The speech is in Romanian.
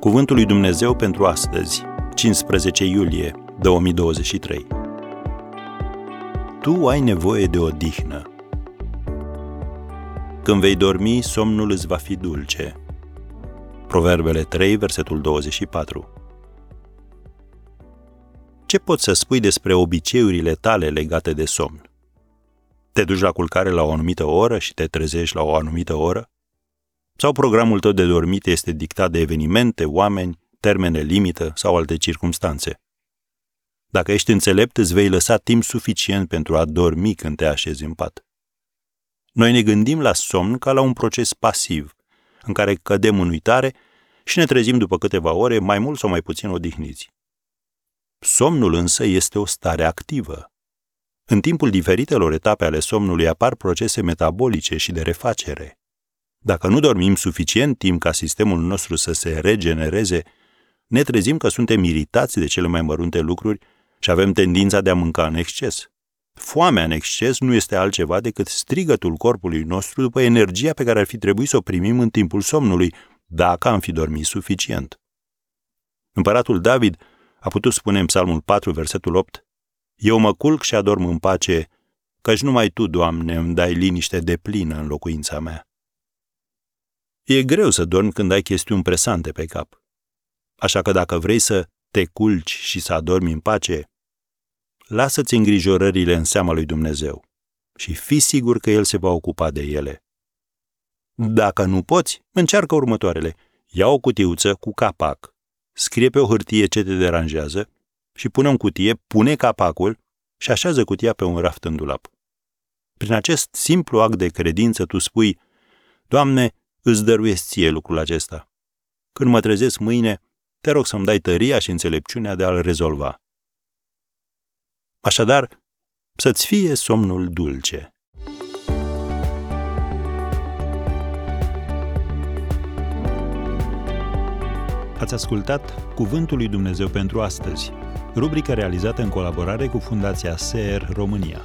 Cuvântul lui Dumnezeu pentru astăzi, 15 iulie 2023. Tu ai nevoie de odihnă. Când vei dormi, somnul îți va fi dulce. Proverbele 3, versetul 24. Ce poți să spui despre obiceiurile tale legate de somn? Te duci la culcare la o anumită oră și te trezești la o anumită oră? Sau programul tău de dormit este dictat de evenimente, oameni, termene limită sau alte circumstanțe? Dacă ești înțelept, îți vei lăsa timp suficient pentru a dormi când te așezi în pat. Noi ne gândim la somn ca la un proces pasiv, în care cădem în uitare și ne trezim după câteva ore, mai mult sau mai puțin odihniți. Somnul însă este o stare activă. În timpul diferitelor etape ale somnului apar procese metabolice și de refacere. Dacă nu dormim suficient timp ca sistemul nostru să se regenereze, ne trezim că suntem iritați de cele mai mărunte lucruri și avem tendința de a mânca în exces. Foamea în exces nu este altceva decât strigătul corpului nostru după energia pe care ar fi trebuit să o primim în timpul somnului, dacă am fi dormit suficient. Împăratul David a putut spune în Psalmul 4, versetul 8, Eu mă culc și adorm în pace, căci numai Tu, Doamne, îmi dai liniște de plină în locuința mea. E greu să dormi când ai chestiuni presante pe cap. Așa că dacă vrei să te culci și să adormi în pace, lasă-ți îngrijorările în seama lui Dumnezeu și fii sigur că El se va ocupa de ele. Dacă nu poți, încearcă următoarele. Ia o cutiuță cu capac, scrie pe o hârtie ce te deranjează și pune în cutie, pune capacul și așează cutia pe un raft în dulap. Prin acest simplu act de credință tu spui, Doamne, îți dăruiesc ție lucrul acesta. Când mă trezesc mâine, te rog să-mi dai tăria și înțelepciunea de a-l rezolva. Așadar, să-ți fie somnul dulce. Ați ascultat Cuvântul lui Dumnezeu pentru astăzi, rubrica realizată în colaborare cu Fundația SER România.